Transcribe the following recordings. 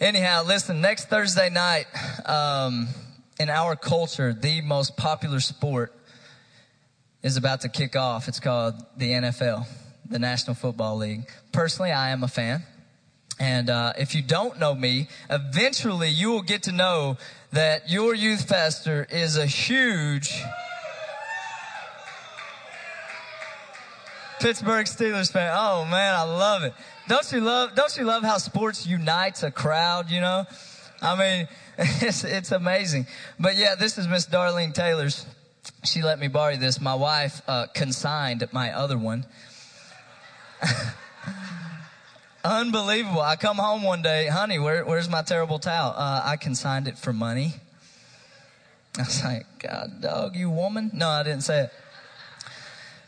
Anyhow, listen, next Thursday night, um, in our culture, the most popular sport is about to kick off. It's called the NFL, the National Football League. Personally, I am a fan. And uh, if you don't know me, eventually you will get to know that your youth pastor is a huge Pittsburgh Steelers fan. Oh man, I love it. Don't you love, don't you love how sports unites a crowd, you know? I mean, it's, it's amazing. But yeah, this is Miss Darlene Taylor's. She let me borrow this. My wife, uh, consigned my other one. Unbelievable. I come home one day, honey, where, where's my terrible towel? Uh, I consigned it for money. I was like, God, dog, you woman? No, I didn't say it.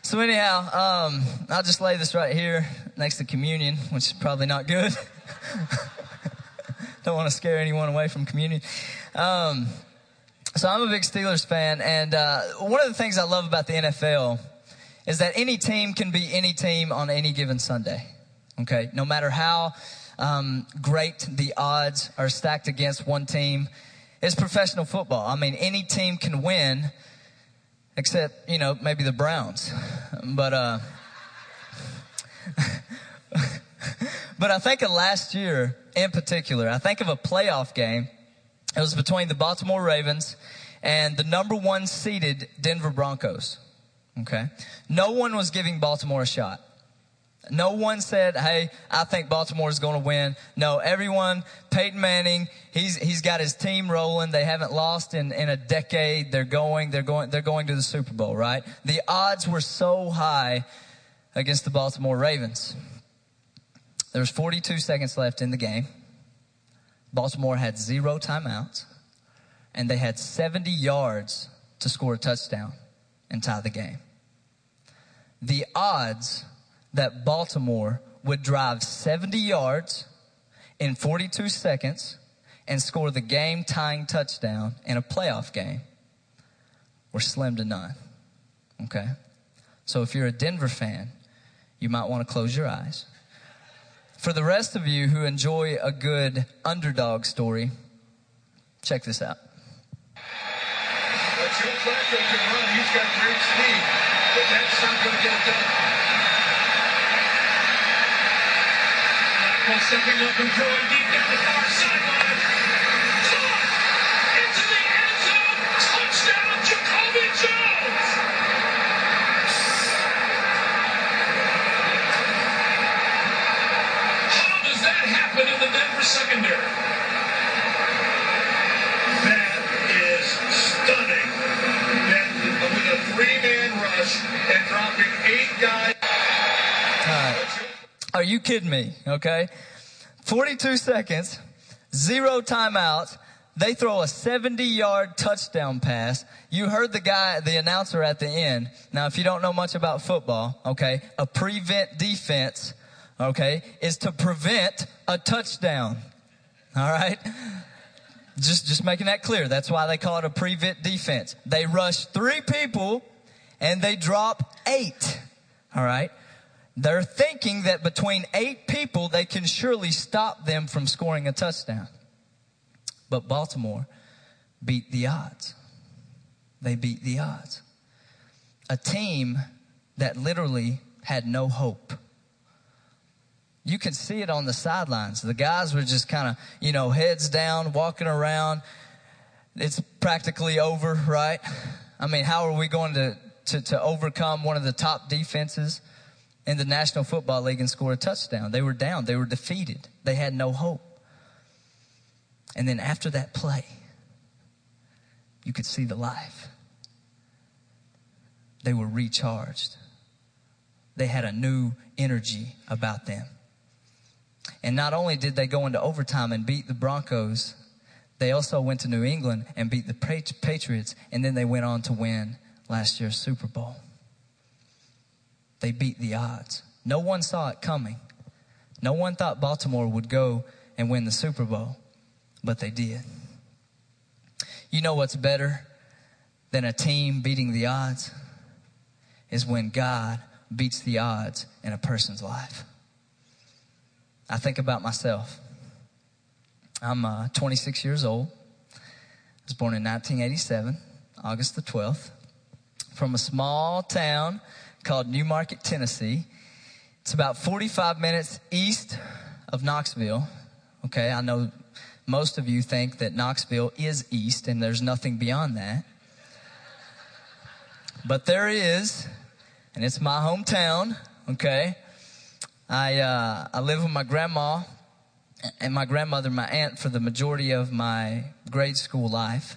So anyhow, um, I'll just lay this right here next to communion, which is probably not good. Don't want to scare anyone away from communion. Um, so I'm a big Steelers fan, and uh, one of the things I love about the NFL is that any team can be any team on any given Sunday. Okay, no matter how um, great the odds are stacked against one team, it's professional football. I mean, any team can win except you know maybe the Browns, but uh, but I think of last year in particular. I think of a playoff game. It was between the Baltimore Ravens and the number one seeded Denver Broncos. Okay, no one was giving Baltimore a shot. No one said, "Hey, I think Baltimore is going to win." No, everyone. Peyton Manning, he's he's got his team rolling. They haven't lost in in a decade. They're going. They're going. They're going to the Super Bowl. Right? The odds were so high against the Baltimore Ravens. There was 42 seconds left in the game. Baltimore had zero timeouts, and they had 70 yards to score a touchdown and tie the game. The odds that Baltimore would drive 70 yards in 42 seconds and score the game tying touchdown in a playoff game were slim to none. Okay? So if you're a Denver fan, you might want to close your eyes. For the rest of you who enjoy a good underdog story, check this out. But can run. He's got great speed, but that's not going to get it done. Stepping up and throwing deep down the far sideline. Caught into the end zone. Touchdown, Jacoby Jones. How does that happen in the Denver secondary? That is stunning. That with a three-man rush and dropping eight guys. Are you kidding me? Okay. 42 seconds, zero timeouts. They throw a 70 yard touchdown pass. You heard the guy, the announcer at the end. Now, if you don't know much about football, okay, a prevent defense, okay, is to prevent a touchdown. All right. Just, just making that clear. That's why they call it a prevent defense. They rush three people and they drop eight. All right. They're thinking that between eight people, they can surely stop them from scoring a touchdown. But Baltimore beat the odds. They beat the odds. A team that literally had no hope. You can see it on the sidelines. The guys were just kind of, you know, heads down, walking around. It's practically over, right? I mean, how are we going to, to, to overcome one of the top defenses? In the National Football League and score a touchdown. They were down. They were defeated. They had no hope. And then after that play, you could see the life. They were recharged. They had a new energy about them. And not only did they go into overtime and beat the Broncos, they also went to New England and beat the Patriots, and then they went on to win last year's Super Bowl. They beat the odds. No one saw it coming. No one thought Baltimore would go and win the Super Bowl, but they did. You know what's better than a team beating the odds? Is when God beats the odds in a person's life. I think about myself. I'm uh, 26 years old. I was born in 1987, August the 12th, from a small town called New Market, Tennessee. It's about 45 minutes east of Knoxville. Okay, I know most of you think that Knoxville is east and there's nothing beyond that. But there is, and it's my hometown, okay? I, uh, I live with my grandma and my grandmother, my aunt, for the majority of my grade school life.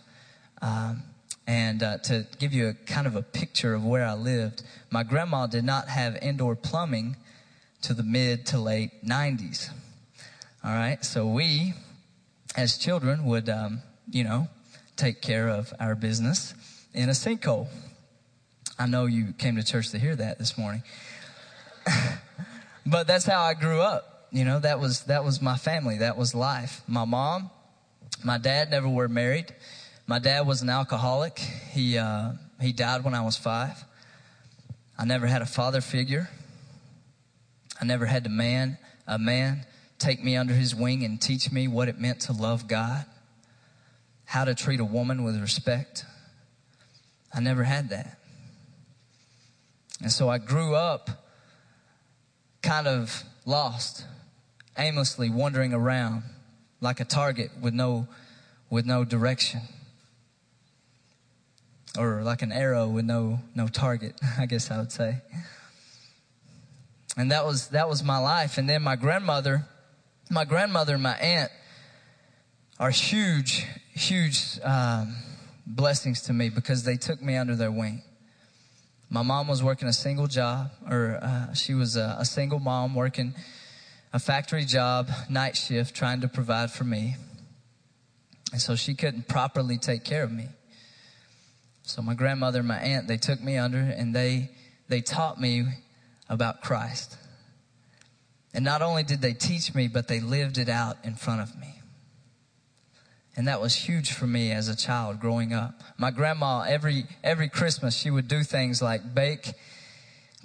Um, and uh, to give you a kind of a picture of where I lived, my grandma did not have indoor plumbing to the mid to late 90s. All right, so we, as children, would, um, you know, take care of our business in a sinkhole. I know you came to church to hear that this morning. but that's how I grew up. You know, that was, that was my family. That was life. My mom, my dad never were married. My dad was an alcoholic. He, uh, he died when I was five. I never had a father figure. I never had a man, a man take me under his wing and teach me what it meant to love God, how to treat a woman with respect. I never had that. And so I grew up kind of lost, aimlessly wandering around like a target with no, with no direction. Or like an arrow with no, no target, I guess I would say. And that was, that was my life. And then my grandmother, my grandmother and my aunt are huge, huge um, blessings to me because they took me under their wing. My mom was working a single job, or uh, she was a, a single mom working a factory job, night shift, trying to provide for me. And so she couldn't properly take care of me. So my grandmother and my aunt, they took me under and they, they taught me about Christ. And not only did they teach me, but they lived it out in front of me. And that was huge for me as a child growing up. My grandma, every, every Christmas, she would do things like bake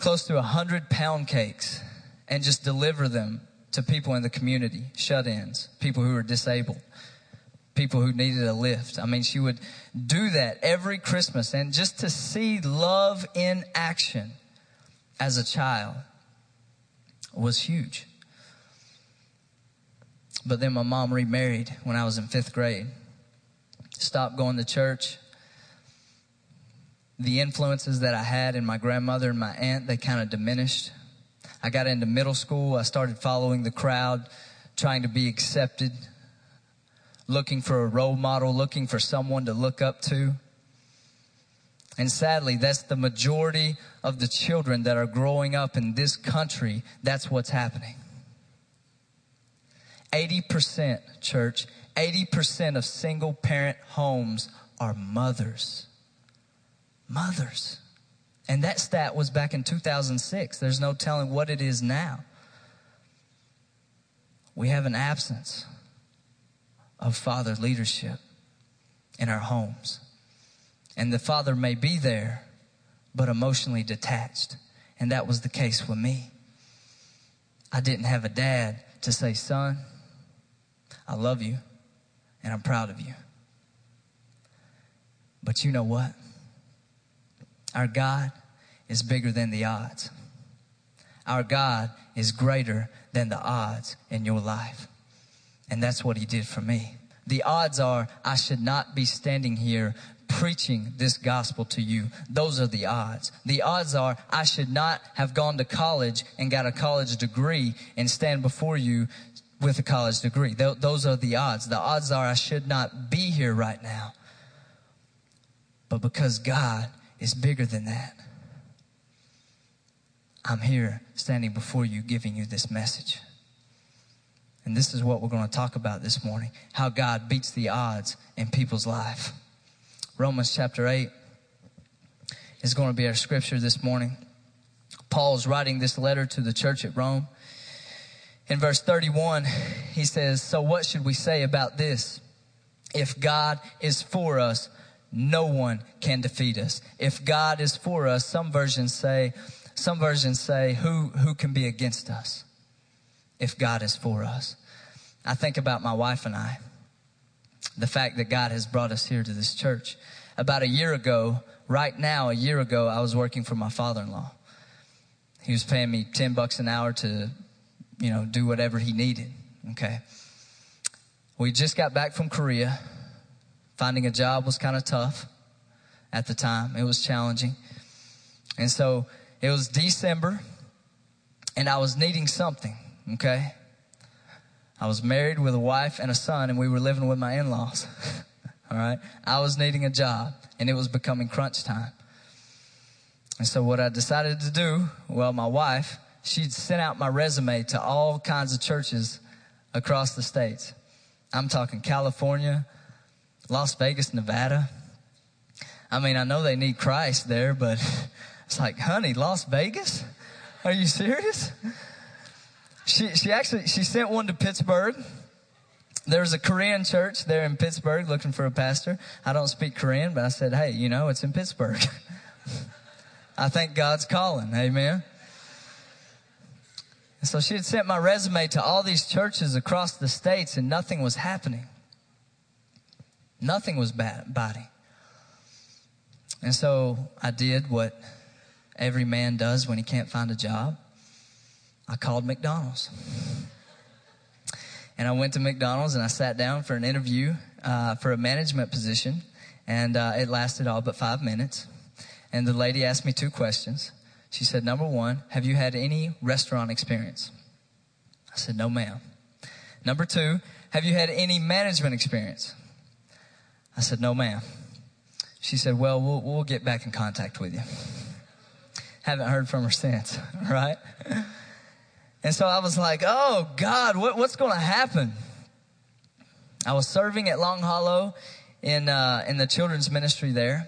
close to a hundred pound cakes and just deliver them to people in the community, shut-ins, people who were disabled, people who needed a lift. I mean, she would do that every Christmas and just to see love in action as a child was huge. But then my mom remarried when I was in fifth grade. Stopped going to church. The influences that I had in my grandmother and my aunt, they kind of diminished. I got into middle school. I started following the crowd, trying to be accepted, looking for a role model, looking for someone to look up to. And sadly, that's the majority of the children that are growing up in this country. That's what's happening. 80%, church, 80% of single parent homes are mothers. Mothers. And that stat was back in 2006. There's no telling what it is now. We have an absence of father leadership in our homes. And the father may be there, but emotionally detached. And that was the case with me. I didn't have a dad to say, son, I love you and I'm proud of you. But you know what? Our God is bigger than the odds. Our God is greater than the odds in your life. And that's what he did for me. The odds are I should not be standing here preaching this gospel to you. Those are the odds. The odds are I should not have gone to college and got a college degree and stand before you with a college degree. Th- those are the odds. The odds are I should not be here right now. But because God is bigger than that, I'm here standing before you giving you this message. And this is what we're going to talk about this morning how God beats the odds in people's life. Romans chapter 8 is going to be our scripture this morning. Paul's writing this letter to the church at Rome. In verse 31, he says, So what should we say about this? If God is for us, no one can defeat us. If God is for us, some versions say, some versions say, who, who can be against us if God is for us? I think about my wife and I. the fact that God has brought us here to this church. About a year ago, right now, a year ago, I was working for my father-in-law. He was paying me 10 bucks an hour to, you know, do whatever he needed. Okay. We just got back from Korea. Finding a job was kind of tough at the time. It was challenging. And so it was December and I was needing something. Okay. I was married with a wife and a son and we were living with my in-laws. All right. I was needing a job and it was becoming crunch time. And so what I decided to do, well, my wife, she'd sent out my resume to all kinds of churches across the states. I'm talking California, Las Vegas, Nevada. I mean, I know they need Christ there, but it's like, honey, Las Vegas? Are you serious? She, she actually, she sent one to Pittsburgh. There was a Korean church there in Pittsburgh looking for a pastor. I don't speak Korean, but I said, hey, you know, it's in Pittsburgh. I think God's calling. Amen. So she had sent my resume to all these churches across the states and nothing was happening. Nothing was biting. And so I did what every man does when he can't find a job. I called McDonald's. And I went to McDonald's and I sat down for an interview uh, for a management position. And uh, it lasted all but five minutes. And the lady asked me two questions. She said, Number one, have you had any restaurant experience? I said, No, ma'am. Number two, have you had any management experience? I said, No, ma'am. She said, Well, we'll, we'll get back in contact with you. Haven't heard from her since, right? And so I was like, Oh, God, what, what's going to happen? I was serving at Long Hollow in, uh, in the children's ministry there.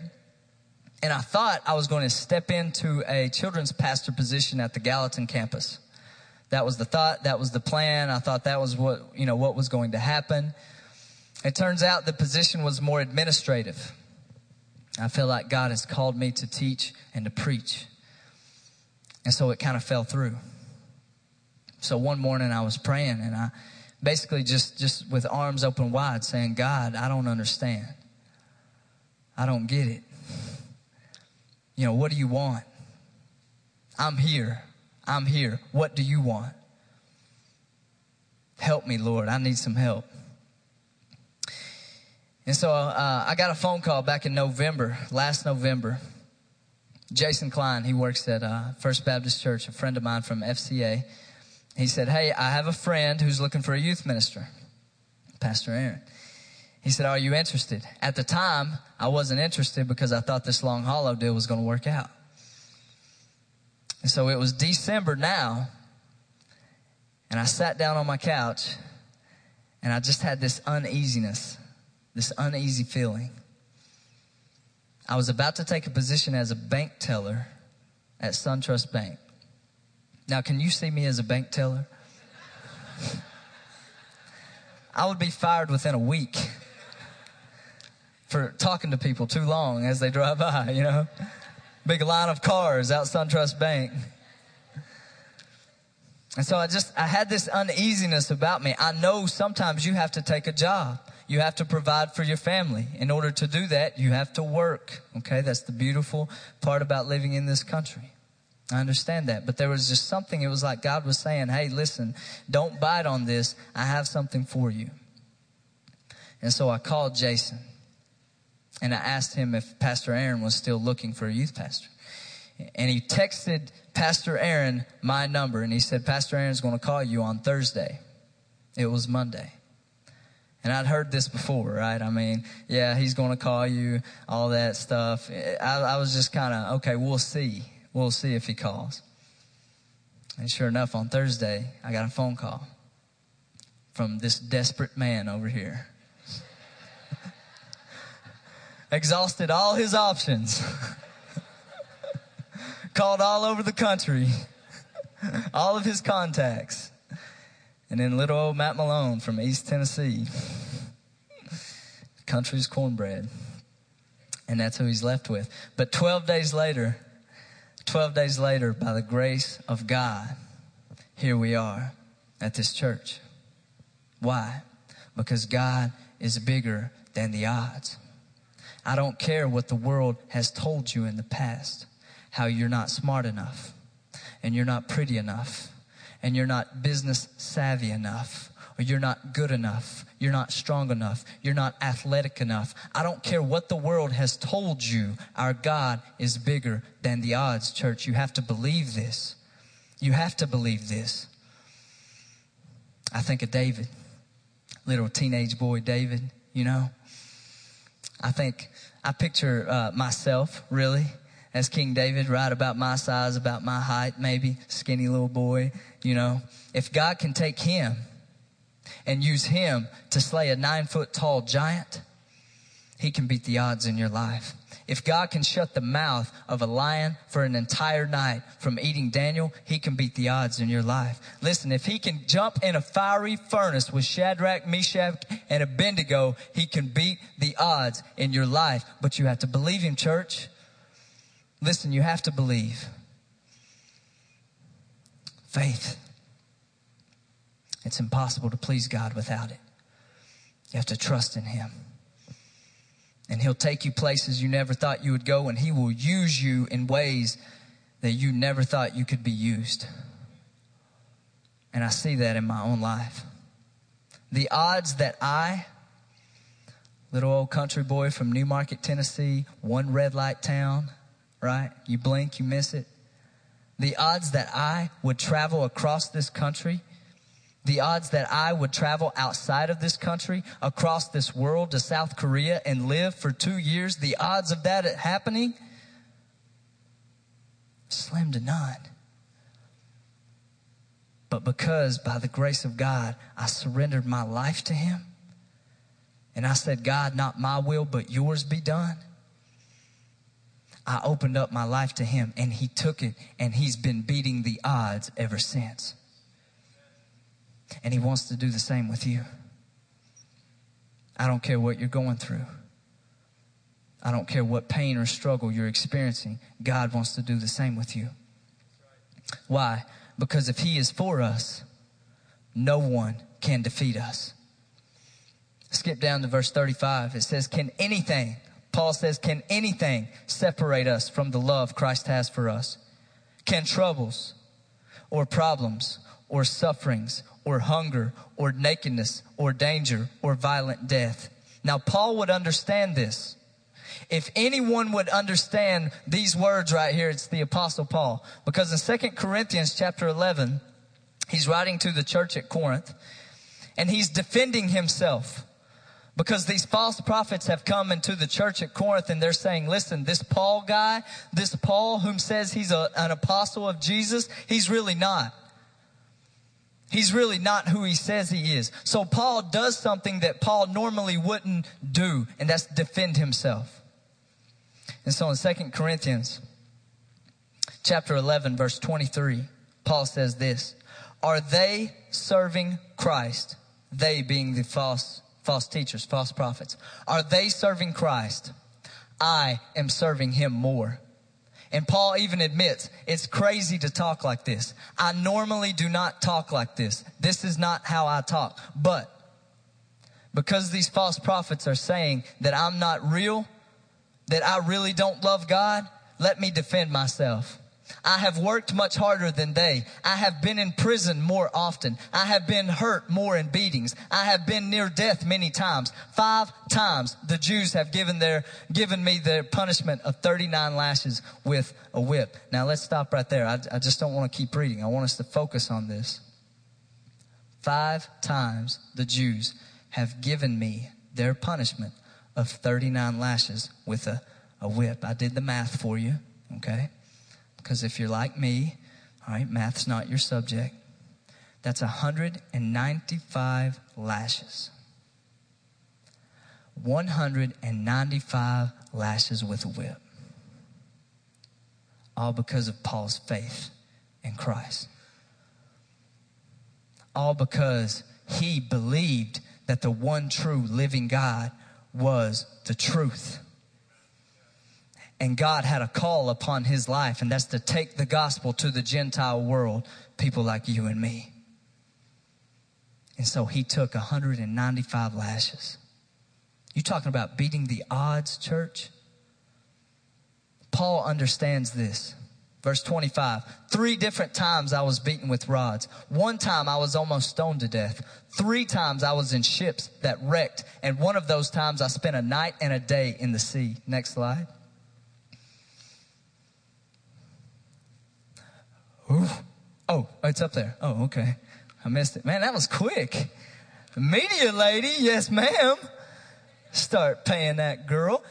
And I thought I was going to step into a children's pastor position at the Gallatin campus. That was the thought. That was the plan. I thought that was what, you know, what was going to happen. It turns out the position was more administrative. I feel like God has called me to teach and to preach. And so it kind of fell through. So one morning I was praying and I basically just, just with arms open wide saying, God, I don't understand. I don't get it. You know, what do you want? I'm here. I'm here. What do you want? Help me, Lord. I need some help. And so uh, I got a phone call back in November, last November. Jason Klein, he works at uh, First Baptist Church, a friend of mine from FCA. He said, Hey, I have a friend who's looking for a youth minister, Pastor Aaron. He said, Are you interested? At the time, I wasn't interested because I thought this Long Hollow deal was going to work out. And so it was December now, and I sat down on my couch, and I just had this uneasiness, this uneasy feeling. I was about to take a position as a bank teller at SunTrust Bank. Now, can you see me as a bank teller? I would be fired within a week for talking to people too long as they drive by, you know. Big line of cars out SunTrust Bank. And so I just, I had this uneasiness about me. I know sometimes you have to take a job. You have to provide for your family. In order to do that, you have to work. Okay. That's the beautiful part about living in this country. I understand that. But there was just something, it was like God was saying, Hey, listen, don't bite on this. I have something for you. And so I called Jason and I asked him if Pastor Aaron was still looking for a youth pastor. And he texted Pastor Aaron my number and he said, Pastor Aaron's going to call you on Thursday. It was Monday. And I'd heard this before, right? I mean, yeah, he's going to call you, all that stuff. I, I was just kind of, okay, we'll see. We'll see if he calls. And sure enough, on Thursday, I got a phone call from this desperate man over here exhausted all his options, called all over the country, all of his contacts. And then little old Matt Malone from East Tennessee, country's cornbread. And that's who he's left with. But 12 days later, 12 days later, by the grace of God, here we are at this church. Why? Because God is bigger than the odds. I don't care what the world has told you in the past, how you're not smart enough, and you're not pretty enough, and you're not business savvy enough, or you're not good enough, you're not strong enough, you're not athletic enough. I don't care what the world has told you, our God is bigger than the odds, church. You have to believe this. You have to believe this. I think of David, little teenage boy David, you know. I think, I picture uh, myself really as King David, right about my size, about my height, maybe, skinny little boy, you know. If God can take him and use him to slay a nine foot tall giant, he can beat the odds in your life. If God can shut the mouth of a lion for an entire night from eating Daniel, he can beat the odds in your life. Listen, if he can jump in a fiery furnace with Shadrach, Meshach, and Abednego, he can beat the odds in your life. But you have to believe him, church. Listen, you have to believe. Faith. It's impossible to please God without it. You have to trust in him. And He'll take you places you never thought you would go, and He will use you in ways that you never thought you could be used. And I see that in my own life. The odds that I, little old country boy from New Market, Tennessee, one red light town, right? You blink, you miss it. The odds that I would travel across this country the odds that I would travel outside of this country, across this world to South Korea and live for two years, the odds of that happening, slim to none. But because by the grace of God, I surrendered my life to Him, and I said, God, not my will, but yours be done. I opened up my life to Him, and He took it, and He's been beating the odds ever since. And He wants to do the same with you. I don't care what you're going through. I don't care what pain or struggle you're experiencing. God wants to do the same with you. Why? Because if He is for us, no one can defeat us. Skip down to verse 35. It says, Can anything, Paul says, can anything separate us from the love Christ has for us? Can troubles or problems or sufferings or hunger or nakedness or danger or violent death. Now, Paul would understand this. If anyone would understand these words right here, it's the apostle Paul. Because in Second Corinthians chapter 11, he's writing to the church at Corinth and he's defending himself because these false prophets have come into the church at Corinth and they're saying, listen, this Paul guy, this Paul whom says he's a, an apostle of Jesus, he's really not. He's really not who he says he is. So Paul does something that Paul normally wouldn't do, and that's defend himself. And so in 2 Corinthians chapter 11 verse 23, Paul says this, are they serving Christ? They being the false, false teachers, false prophets. Are they serving Christ? I am serving him more. And Paul even admits it's crazy to talk like this. I normally do not talk like this. This is not how I talk. But because these false prophets are saying that I'm not real, that I really don't love God, let me defend myself. I have worked much harder than they. I have been in prison more often. I have been hurt more in beatings. I have been near death many times. Five times the Jews have given their, given me their punishment of 39 lashes with a whip. Now let's stop right there. I, I just don't want to keep reading. I want us to focus on this. Five times the Jews have given me their punishment of 39 lashes with a, a whip. I did the math for you. Okay. Because if you're like me, all right, math's not your subject. That's 195 lashes. 195 lashes with a whip. All because of Paul's faith in Christ. All because he believed that the one true living God was the truth. And God had a call upon his life, and that's to take the gospel to the Gentile world, people like you and me. And so he took 195 lashes. You talking about beating the odds, church? Paul understands this. Verse 25. Three different times I was beaten with rods. One time I was almost stoned to death. Three times I was in ships that wrecked. And one of those times I spent a night and a day in the sea. Next slide. Oh, oh, it's up there. Oh, okay. I missed it. Man, that was quick. Media lady, yes, ma'am. Start paying that girl.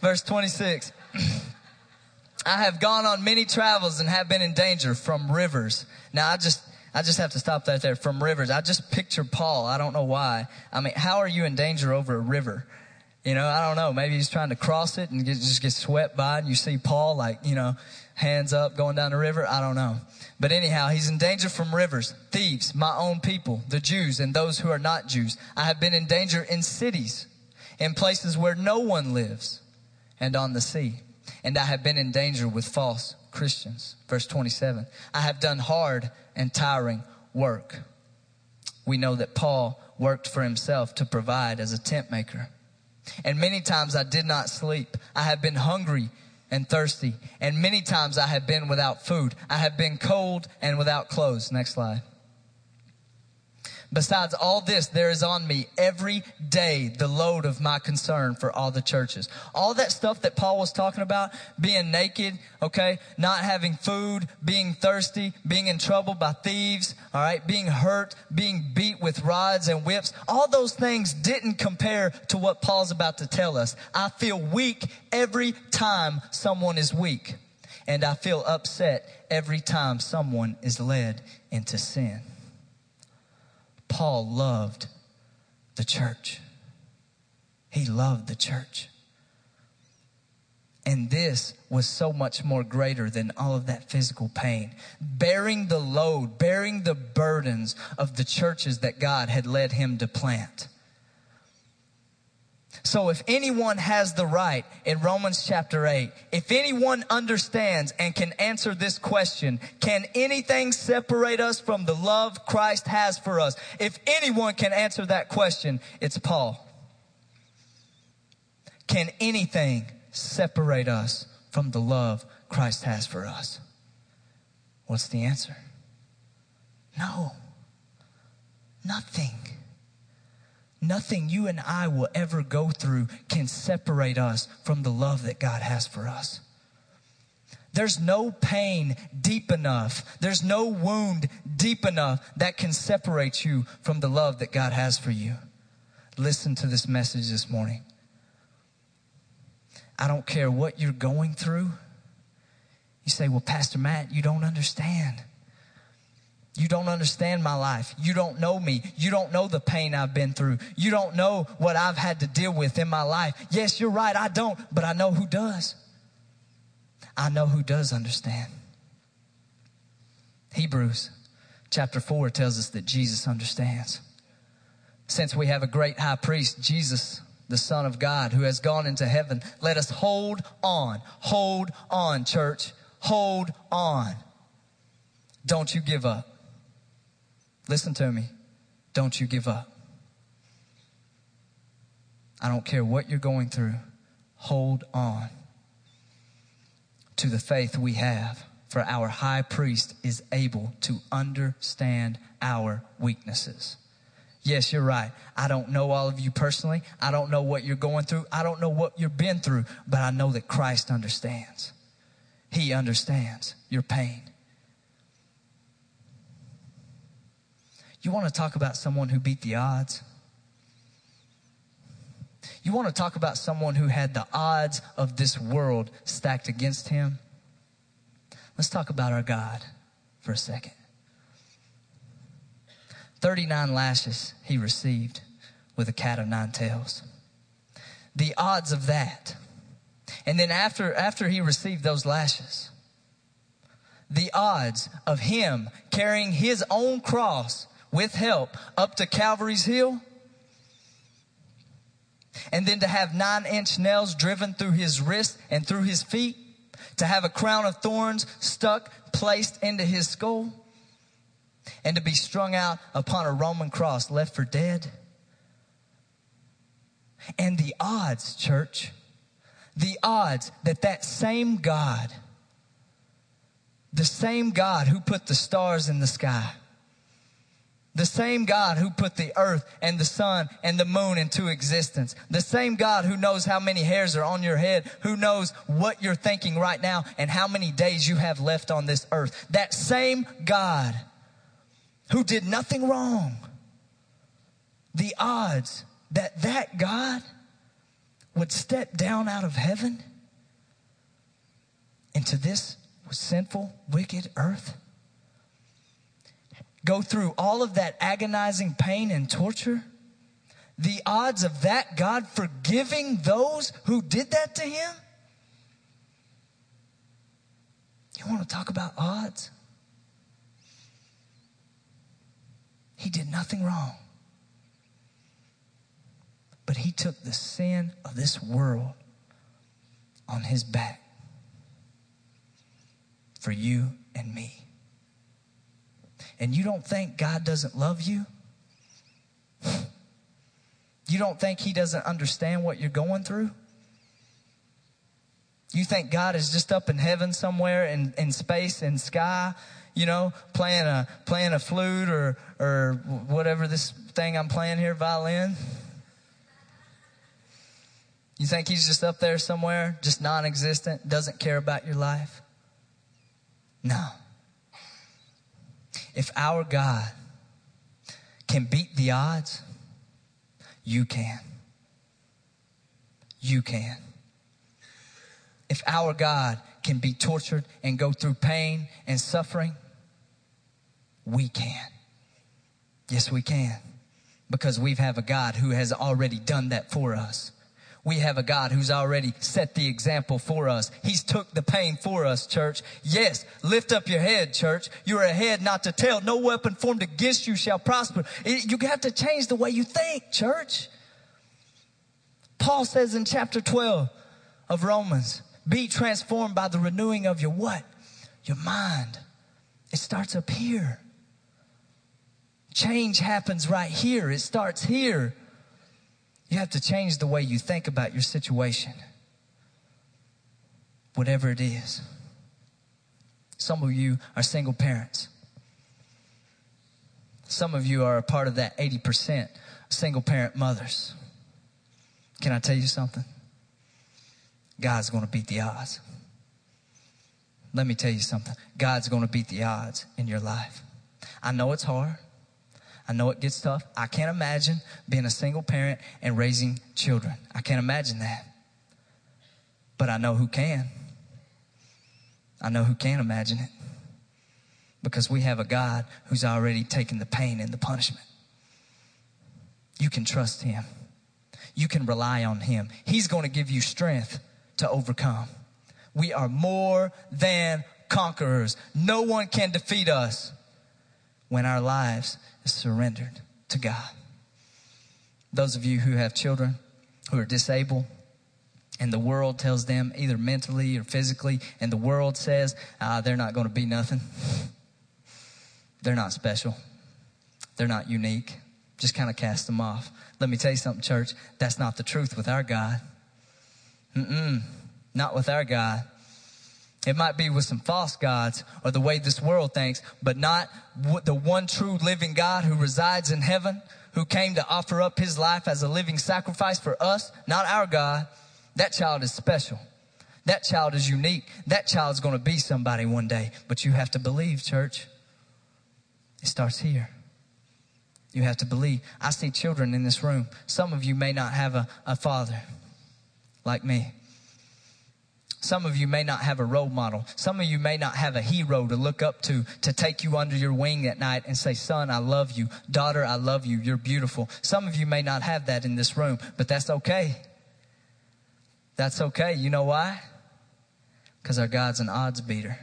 Verse 26. I have gone on many travels and have been in danger from rivers. Now I just, I just have to stop that there. From rivers. I just picture Paul. I don't know why. I mean, how are you in danger over a river? You know, I don't know. Maybe he's trying to cross it and get, just get swept by and you see Paul like, you know, hands up going down the river. I don't know. But anyhow, he's in danger from rivers, thieves, my own people, the Jews and those who are not Jews. I have been in danger in cities, in places where no one lives and on the sea and I have been in danger with false Christians. Verse 27. I have done hard and tiring work. We know that Paul worked for himself to provide as a tent maker. And many times I did not sleep. I have been hungry and thirsty. And many times I have been without food. I have been cold and without clothes. Next slide. Besides all this, there is on me every day the load of my concern for all the churches. All that stuff that Paul was talking about, being naked, okay, not having food, being thirsty, being in trouble by thieves, all right, being hurt, being beat with rods and whips, all those things didn't compare to what Paul's about to tell us. I feel weak every time someone is weak. And I feel upset every time someone is led into sin. Paul loved the church. He loved the church. And this was so much more greater than all of that physical pain. Bearing the load, bearing the burdens of the churches that God had led him to plant. So if anyone has the right in Romans chapter 8, if anyone understands and can answer this question, can anything separate us from the love Christ has for us? If anyone can answer that question, it's Paul. Can anything separate us from the love Christ has for us? What's the answer? No. Nothing. Nothing you and I will ever go through can separate us from the love that God has for us. There's no pain deep enough. There's no wound deep enough that can separate you from the love that God has for you. Listen to this message this morning. I don't care what you're going through. You say, well, Pastor Matt, you don't understand. You don't understand my life. You don't know me. You don't know the pain I've been through. You don't know what I've had to deal with in my life. Yes, you're right. I don't, but I know who does. I know who does understand. Hebrews chapter 4 tells us that Jesus understands. Since we have a great high priest, Jesus, the Son of God, who has gone into heaven, let us hold on. Hold on, church. Hold on. Don't you give up. Listen to me. Don't you give up. I don't care what you're going through. Hold on to the faith we have, for our high priest is able to understand our weaknesses. Yes, you're right. I don't know all of you personally. I don't know what you're going through. I don't know what you've been through, but I know that Christ understands. He understands your pain. You want to talk about someone who beat the odds? You want to talk about someone who had the odds of this world stacked against him? Let's talk about our God for a second. 39 lashes he received with a cat of nine tails. The odds of that. And then after, after he received those lashes, the odds of him carrying his own cross with help up to Calvary's Hill. And then to have nine inch nails driven through his wrist and through his feet. To have a crown of thorns stuck, placed into his skull. And to be strung out upon a Roman cross, left for dead. And the odds, church, the odds that that same God, the same God who put the stars in the sky, the same God who put the earth and the sun and the moon into existence. The same God who knows how many hairs are on your head, who knows what you're thinking right now and how many days you have left on this earth. That same God who did nothing wrong. The odds that that God would step down out of heaven into this sinful, wicked earth go through all of that agonizing pain and torture, the odds of that God forgiving those who did that to him? You want to talk about odds? He did nothing wrong. But he took the sin of this world on his back for you and me and you don't think God doesn't love you? You don't think He doesn't understand what you're going through? You think God is just up in heaven somewhere in, in space, in sky, you know, playing a, playing a flute or, or whatever this thing I'm playing here, violin? You think He's just up there somewhere, just non existent, doesn't care about your life? No. If our God can beat the odds, you can. You can. If our God can be tortured and go through pain and suffering, we can. Yes, we can. Because we have a God who has already done that for us. We have a God who's already set the example for us. He's took the pain for us, church. Yes, lift up your head, church. You're a head not to tail. No weapon formed against you shall prosper. You have to change the way you think, church. Paul says in chapter 12 of Romans, be transformed by the renewing of your what? Your mind. It starts up here. Change happens right here. It starts here. You have to change the way you think about your situation, whatever it is. Some of you are single parents. Some of you are a part of that 80% single parent mothers. Can I tell you something? God's going to beat the odds. Let me tell you something. God's going to beat the odds in your life. I know it's hard. I know it gets tough. I can't imagine being a single parent and raising children. I can't imagine that. But I know who can. I know who can imagine it. Because we have a God who's already taken the pain and the punishment. You can trust Him. You can rely on Him. He's going to give you strength to overcome. We are more than conquerors. No one can defeat us when our lives is surrendered to God. Those of you who have children who are disabled, and the world tells them either mentally or physically, and the world says uh, they're not going to be nothing. They're not special. They're not unique. Just kind of cast them off. Let me tell you something, church. That's not the truth with our God. Mm-mm. Not with our God. It might be with some false gods or the way this world thinks, but not the one true living God who resides in heaven, who came to offer up his life as a living sacrifice for us, not our God. That child is special. That child is unique. That child is going to be somebody one day, but you have to believe, church. It starts here. You have to believe. I see children in this room. Some of you may not have a, a father like me. Some of you may not have a role model. Some of you may not have a hero to look up to, to take you under your wing at night and say, son, I love you. Daughter, I love you. You're beautiful. Some of you may not have that in this room, but that's okay. That's okay. You know why? Because our God's an odds beater.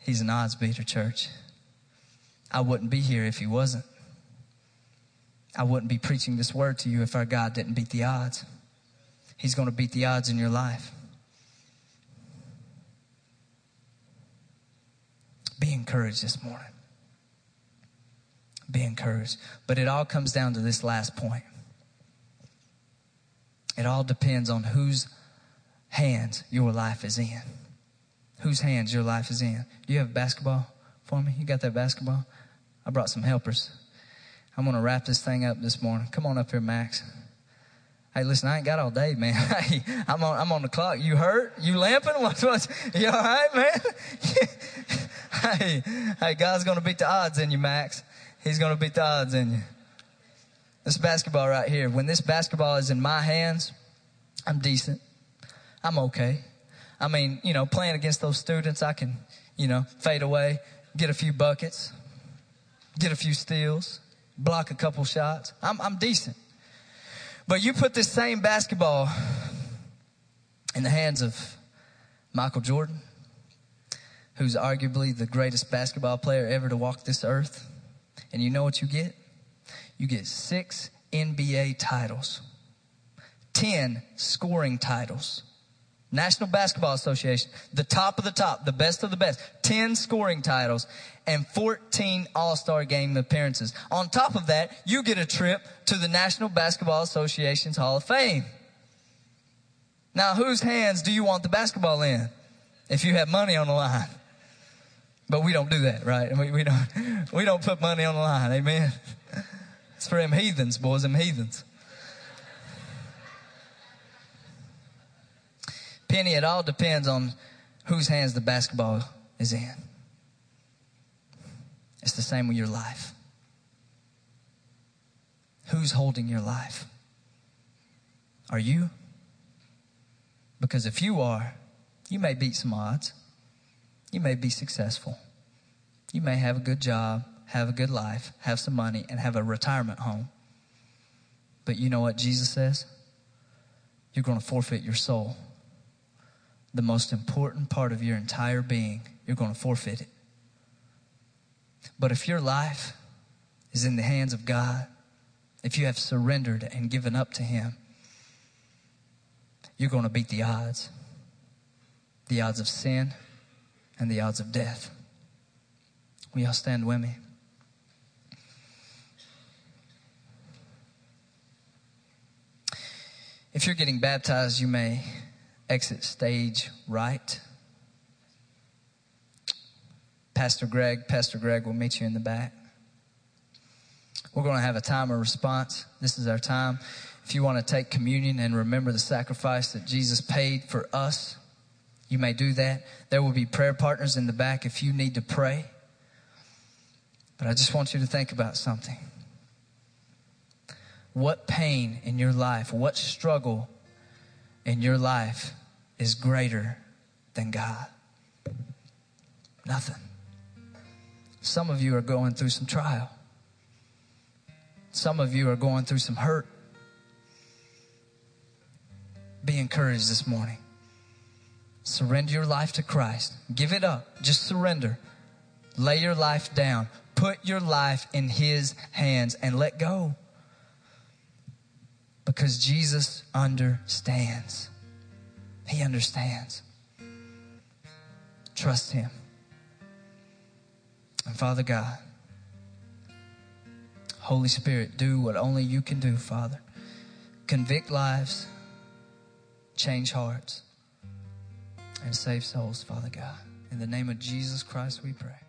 He's an odds beater, church. I wouldn't be here if he wasn't. I wouldn't be preaching this word to you if our God didn't beat the odds. He's going to beat the odds in your life. Be encouraged this morning. Be encouraged. But it all comes down to this last point. It all depends on whose hands your life is in. Whose hands your life is in. Do you have basketball for me? You got that basketball? I brought some helpers. I'm going to wrap this thing up this morning. Come on up here, Max. Hey, listen, I ain't got all day, man. Hey, I'm on, I'm on the clock. You hurt? You lamping? What's, what's, you all right, man? hey, hey, God's going to beat the odds in you, Max. He's going to beat the odds in you. This basketball right here, when this basketball is in my hands, I'm decent. I'm okay. I mean, you know, playing against those students, I can, you know, fade away, get a few buckets, get a few steals, block a couple shots. I'm, I'm decent. But you put this same basketball in the hands of Michael Jordan, who's arguably the greatest basketball player ever to walk this earth. And you know what you get? You get six NBA titles, 10 scoring titles. National Basketball Association, the top of the top, the best of the best, 10 scoring titles and 14 All-Star game appearances. On top of that, you get a trip to the National Basketball Association's Hall of Fame. Now, whose hands do you want the basketball in? If you have money on the line. But we don't do that, right? We, we don't, we don't put money on the line. Amen. It's for them heathens, boys, them heathens. Penny, it all depends on whose hands the basketball is in. It's the same with your life. Who's holding your life? Are you? Because if you are, you may beat some odds. You may be successful. You may have a good job, have a good life, have some money, and have a retirement home. But you know what Jesus says? You're going to forfeit your soul. The most important part of your entire being, you're going to forfeit it. But if your life is in the hands of God, if you have surrendered and given up to Him, you're going to beat the odds the odds of sin and the odds of death. Will y'all stand with me? If you're getting baptized, you may exit stage right. Pastor Greg, Pastor Greg will meet you in the back. We're going to have a time of response. This is our time. If you want to take communion and remember the sacrifice that Jesus paid for us, you may do that. There will be prayer partners in the back if you need to pray. But I just want you to think about something. What pain in your life, what struggle in your life is greater than God? Nothing. Some of you are going through some trial. Some of you are going through some hurt. Be encouraged this morning. Surrender your life to Christ. Give it up. Just surrender. Lay your life down. Put your life in His hands and let go. Because Jesus understands. He understands. Trust Him. And Father God, Holy Spirit, do what only you can do, Father. Convict lives, change hearts, and save souls, Father God. In the name of Jesus Christ, we pray.